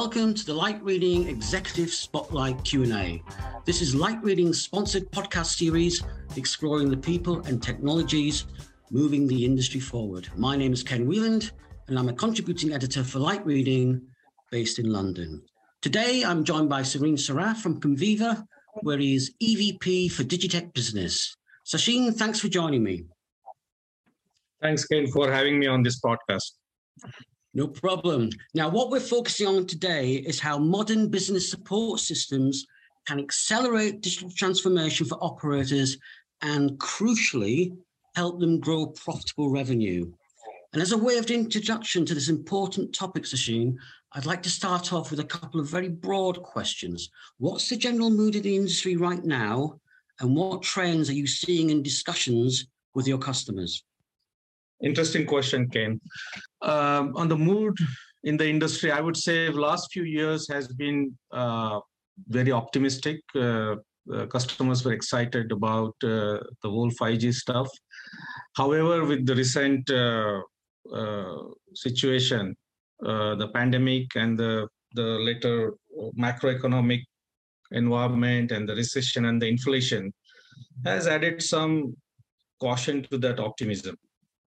Welcome to the Light Reading Executive Spotlight Q&A. This is Light Reading's sponsored podcast series exploring the people and technologies moving the industry forward. My name is Ken Wieland and I'm a contributing editor for Light Reading based in London. Today I'm joined by Sachin Saraf from Comviva, where he is EVP for Digitech Business. Sachin, thanks for joining me. Thanks, Ken, for having me on this podcast. No problem. Now, what we're focusing on today is how modern business support systems can accelerate digital transformation for operators and, crucially, help them grow profitable revenue. And as a way of introduction to this important topic, Sachin, I'd like to start off with a couple of very broad questions. What's the general mood in the industry right now? And what trends are you seeing in discussions with your customers? Interesting question, Ken. Um, on the mood in the industry, I would say the last few years has been uh, very optimistic. Uh, uh, customers were excited about uh, the whole 5G stuff. However, with the recent uh, situation, the pandemic and the the later macroeconomic environment and the recession and the inflation has added some caution to that optimism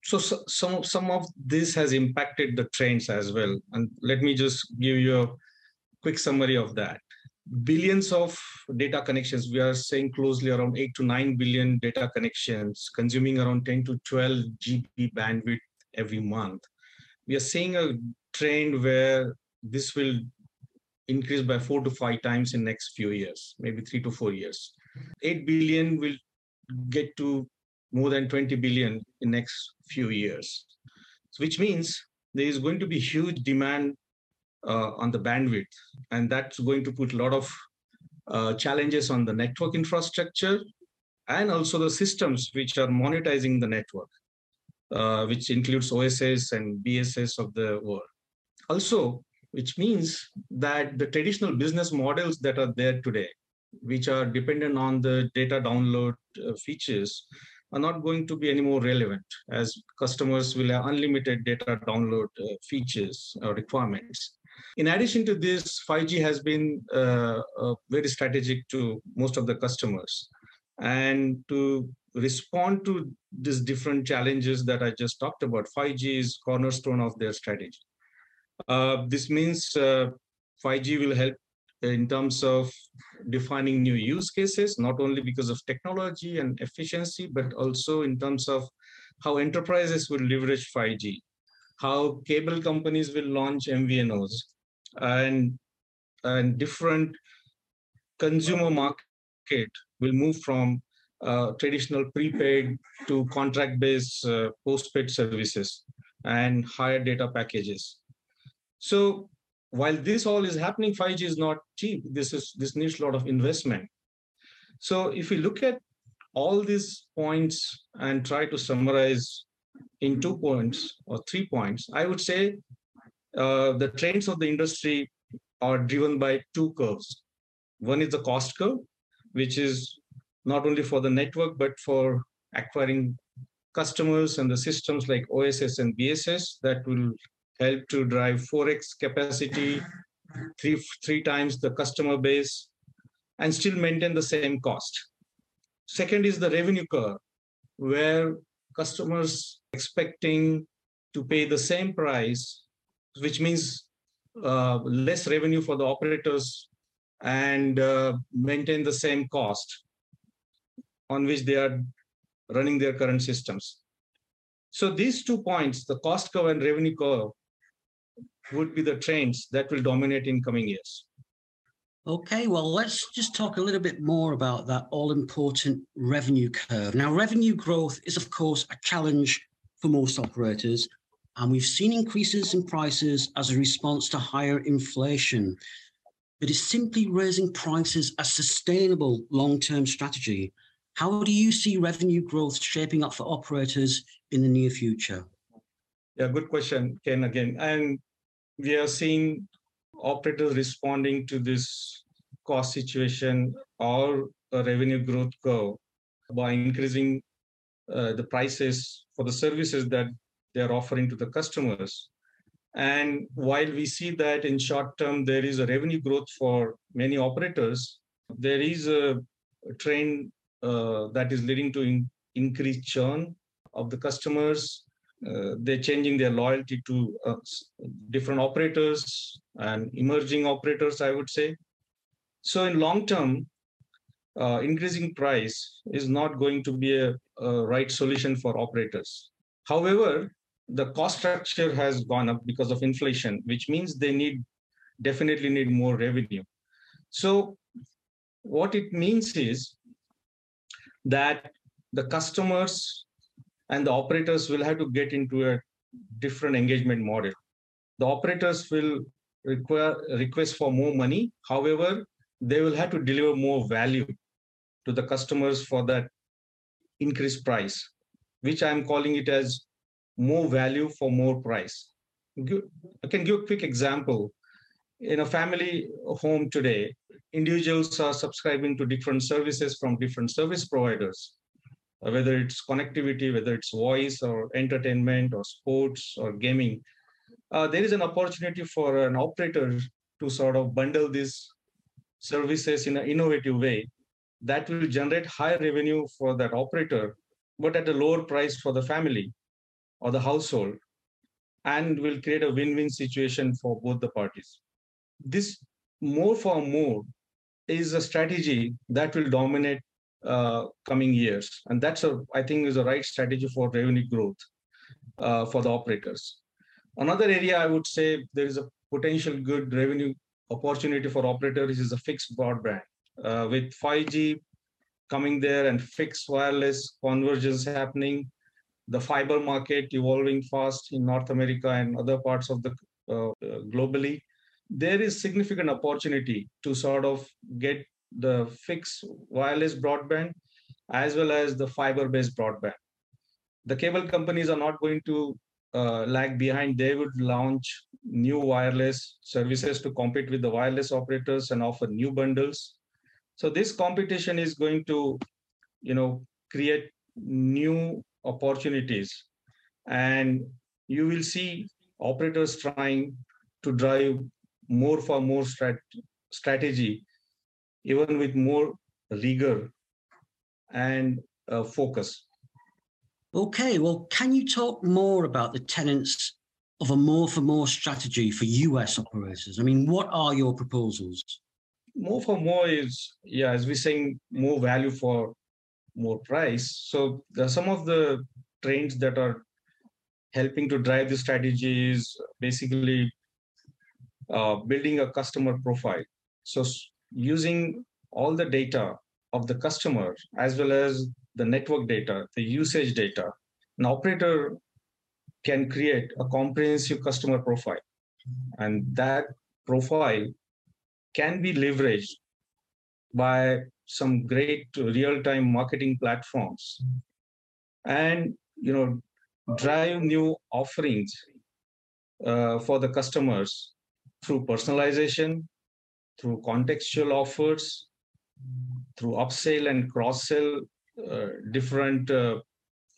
so, so some some of this has impacted the trends as well. And let me just give you a quick summary of that. Billions of data connections we are saying closely around 8 to 9 billion data connections consuming around 10 to 12 gb bandwidth every month. We are seeing a trend where this will increase by 4 to 5 times in next few years maybe 3 to 4 years. 8 billion will get to more than 20 billion in next few years, which means there is going to be huge demand uh, on the bandwidth, and that's going to put a lot of uh, challenges on the network infrastructure and also the systems which are monetizing the network, uh, which includes OSS and BSS of the world. Also, which means that the traditional business models that are there today, which are dependent on the data download uh, features, are not going to be any more relevant as customers will have unlimited data download uh, features or requirements. In addition to this, 5G has been uh, uh, very strategic to most of the customers. And to respond to these different challenges that I just talked about, 5G is cornerstone of their strategy. Uh, this means 5G uh, will help in terms of defining new use cases, not only because of technology and efficiency, but also in terms of how enterprises will leverage 5G, how cable companies will launch MVNOs, and, and different consumer market will move from uh, traditional prepaid to contract-based uh, postpaid services and higher data packages. So while this all is happening, 5G is not cheap. This is this needs a lot of investment. So if we look at all these points and try to summarize in two points or three points, I would say uh, the trends of the industry are driven by two curves. One is the cost curve, which is not only for the network, but for acquiring customers and the systems like OSS and BSS that will help to drive 4x capacity, three, three times the customer base, and still maintain the same cost. Second is the revenue curve, where customers expecting to pay the same price, which means uh, less revenue for the operators and uh, maintain the same cost on which they are running their current systems. So these two points, the cost curve and revenue curve, would be the trends that will dominate in coming years. Okay, well, let's just talk a little bit more about that all important revenue curve. Now, revenue growth is, of course, a challenge for most operators, and we've seen increases in prices as a response to higher inflation. But is simply raising prices a sustainable long term strategy? How do you see revenue growth shaping up for operators in the near future? Yeah, good question, Ken, again. And we are seeing operators responding to this cost situation or revenue growth curve by increasing uh, the prices for the services that they are offering to the customers And while we see that in short term, there is a revenue growth for many operators, there is a trend uh, that is leading to in, increased churn of the customers. Uh, they're changing their loyalty to uh, different operators and emerging operators, I would say. So in long term, uh, increasing price is not going to be a, a right solution for operators. However, the cost structure has gone up because of inflation, which means they need definitely need more revenue. So what it means is that the customers and the operators will have to get into a different engagement model. The operators will require request for more money. However, they will have to deliver more value to the customers for that increased price, which I'm calling it as more value for more price. I can give a quick example. In a family home today, individuals are subscribing to different services from different service providers, whether it's connectivity, whether it's voice or entertainment or sports or gaming. Uh, there is an opportunity for an operator to sort of bundle these services in an innovative way that will generate high revenue for that operator, but at a lower price for the family or the household, and will create a win-win situation for both the parties. This more for more is a strategy that will dominate uh, coming years, and that's a I think is the right strategy for revenue growth uh, for the operators. Another area I would say there is a potential good revenue opportunity for operators is a fixed broadband uh, with 5G coming there and fixed wireless convergence happening, the fiber market evolving fast in North America and other parts of the uh, globally, there is significant opportunity to sort of get the fixed wireless broadband as well as the fiber-based broadband. The cable companies are not going to uh, lag behind. They would launch new wireless services to compete with the wireless operators and offer new bundles so this competition is going to, you know, create new opportunities, and you will see operators trying to drive more for more strat- strategy, even with more rigor and uh, focus. Okay, well, can you talk more about the tenets of a more for more strategy for US operators? I mean, what are your proposals? more for more is yeah as we're saying more value for more price so there are some of the trends that are helping to drive the strategy is basically uh, building a customer profile so using all the data of the customer as well as the network data the usage data. An operator can create a comprehensive customer profile and that profile can be leveraged by some great real-time marketing platforms and you know drive new offerings uh, for the customers through personalization through contextual offers through upsell and cross sell uh, different uh,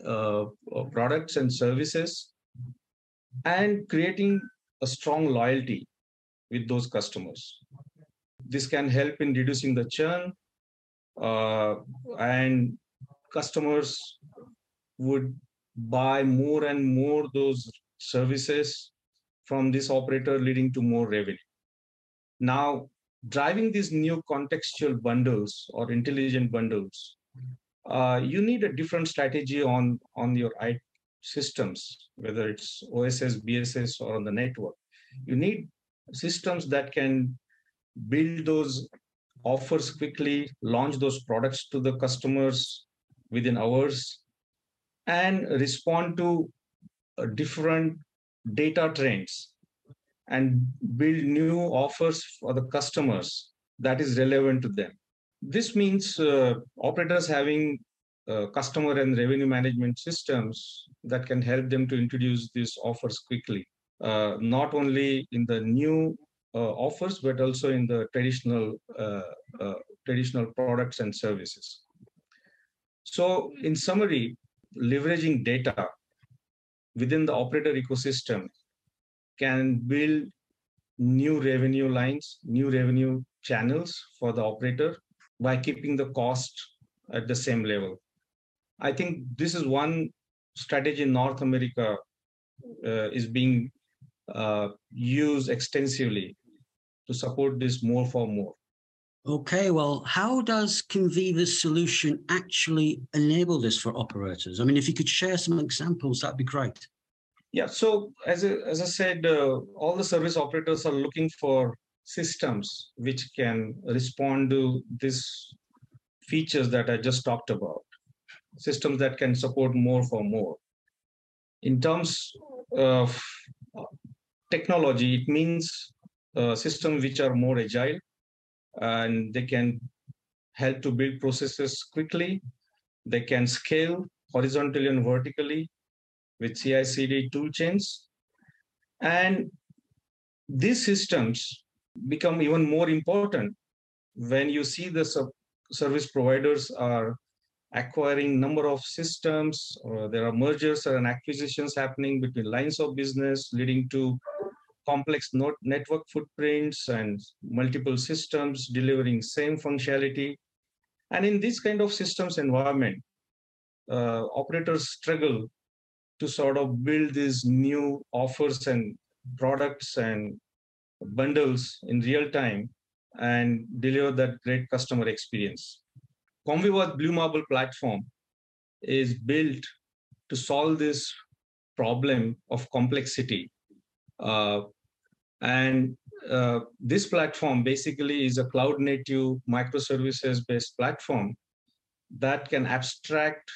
uh, products and services and creating a strong loyalty with those customers. This can help in reducing the churn uh, and customers would buy more and more those services from this operator leading to more revenue. Now driving these new contextual bundles or intelligent bundles uh, you need a different strategy on on your IT systems whether it's oss bss or on the network. You need systems that can build those offers quickly, launch those products to the customers within hours, and respond to uh, different data trends and build new offers for the customers that is relevant to them. This means uh, operators having uh, customer and revenue management systems that can help them to introduce these offers quickly, uh, not only in the new uh, offers, but also in the traditional uh, uh, traditional products and services. So, in summary, leveraging data within the operator ecosystem can build new revenue lines, new revenue channels for the operator by keeping the cost at the same level. I think this is one strategy in North America uh, is being uh, used extensively to support this more for more. Okay, well, how does Comviva's solution actually enable this for operators? I mean, if you could share some examples, that'd be great. Yeah, so as I, as I said, uh, all the service operators are looking for systems which can respond to these features that I just talked about, systems that can support more for more. In terms of technology, it means uh, systems which are more agile and they can help to build processes quickly. They can scale horizontally and vertically with CI/CD tool chains. And these systems become even more important when you see the service providers are acquiring number of systems or there are mergers and acquisitions happening between lines of business leading to complex network footprints and multiple systems delivering same functionality and in this kind of systems environment uh, operators struggle to sort of build these new offers and products and bundles in real time and deliver that great customer experience. Comviva's Blue Marble platform is built to solve this problem of complexity. Uh, and uh, this platform basically is a cloud native microservices based platform that can abstract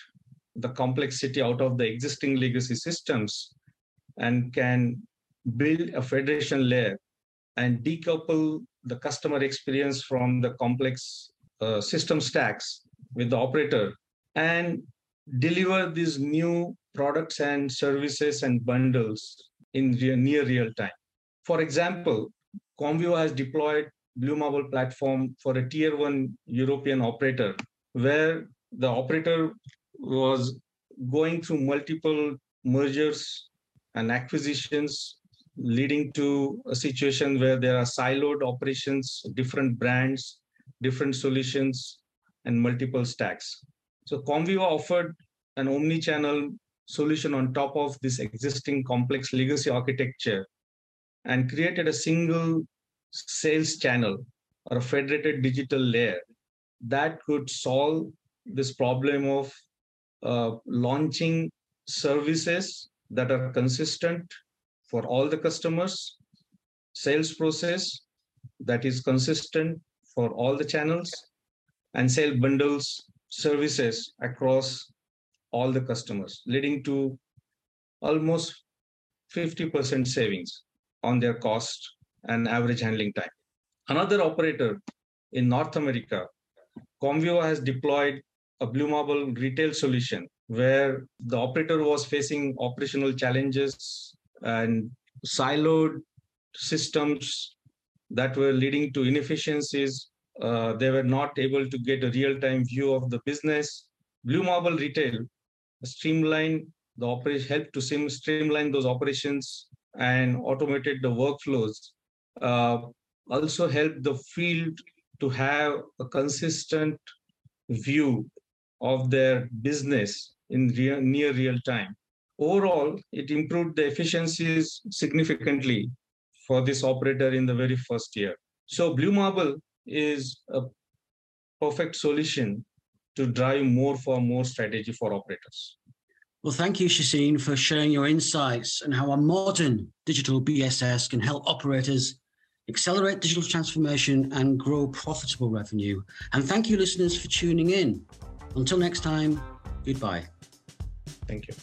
the complexity out of the existing legacy systems and can build a federation layer and decouple the customer experience from the complex uh, system stacks with the operator and deliver these new products and services and bundles in near real time. For example, Comviva has deployed Blue Marble platform for a tier one European operator where the operator was going through multiple mergers and acquisitions leading to a situation where there are siloed operations, different brands, different solutions, and multiple stacks. So Comviva offered an omni-channel solution on top of this existing complex legacy architecture and created a single sales channel or a federated digital layer that could solve this problem of uh, launching services that are consistent for all the customers, sales process that is consistent for all the channels, and sale bundles services across all the customers, leading to almost 50% savings on their cost and average handling time. Another operator in North America, Comviva has deployed a Blue Marble retail solution where the operator was facing operational challenges and siloed systems that were leading to inefficiencies. Uh, they were not able to get a real-time view of the business. Blue Marble Retail streamlined the operation, helped to sim- streamline those operations and automated the workflows. Uh, also helped the field to have a consistent view of their business in real, near real time. Overall, it improved the efficiencies significantly for this operator in the very first year. So Blue Marble is a perfect solution to drive more for more strategy for operators. Well, thank you, Sachin, for sharing your insights and how a modern digital BSS can help operators accelerate digital transformation and grow profitable revenue. And thank you, listeners, for tuning in. Until next time, goodbye. Thank you.